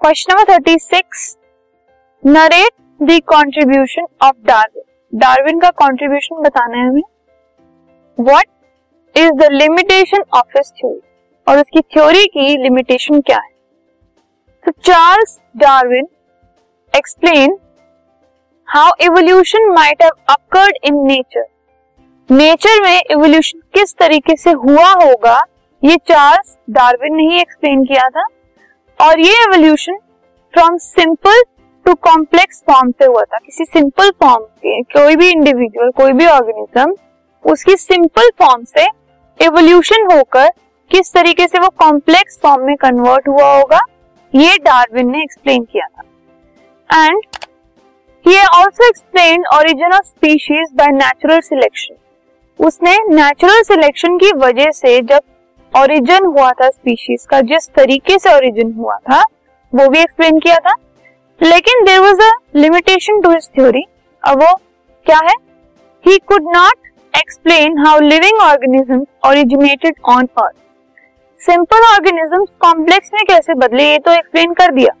Question number thirty six narrate the contribution of Darwin Darwin का contribution बताना है हमें। What is the limitation of his theory और उसकी थ्योरी की लिमिटेशन क्या है? तो Charles Darwin explain how evolution might have occurred in nature nature में एवोल्यूशन किस तरीके से हुआ होगा, ये चार्ल्स डार्विन ने ही एक्सप्लेन किया था। और ये evolution from simple to complex form से हुआ था। किसी सिंपल फॉर्म के, कोई भी इंडिविजुअल कोई भी ऑर्गेनिज्म उसकी सिंपल फॉर्म से एवोल्यूशन होकर किस तरीके से वो कॉम्प्लेक्स फॉर्म में कन्वर्ट हुआ होगा, ये डार्विन ने एक्सप्लेन किया था। And he also explain origin of species by natural selection उसने नेचुरल सिलेक्शन की वजह से जब ओरिजिन हुआ था स्पीशीज का, जिस तरीके से ओरिजिन हुआ था, वो भी एक्सप्लेन किया था। लेकिन there was a limitation to his theory अब वो क्या है? He could not explain how living organism originated on earth simple organism complex में कैसे बदले, ये तो एक्सप्लेन कर दिया।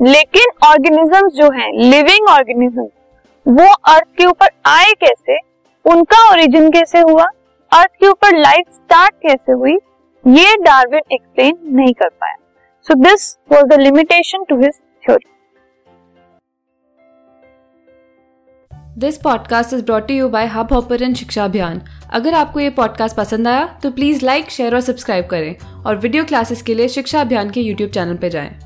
लेकिन ऑर्गेनिजम्स जो हैं लिविंग ऑर्गेनिज्म वो अर्थ के ऊपर आए कैसे? उनका ओरिजिन कैसे हुआ? अर्थ के ऊपर लाइफ स्टार्ट कैसे हुई, ये डार्विन एक्सप्लेन नहीं कर पाया। So this was the limitation to his theory this podcast is brought you by Hubhopper शिक्षा अभियान अगर आपको ये पॉडकास्ट पसंद आया तो प्लीज़ लाइक शेयर और सब्सक्राइब करें। और वीडियो क्लासेस के लिए शिक्षा अभियान के यूट्यूब चैनल पर जाएँ।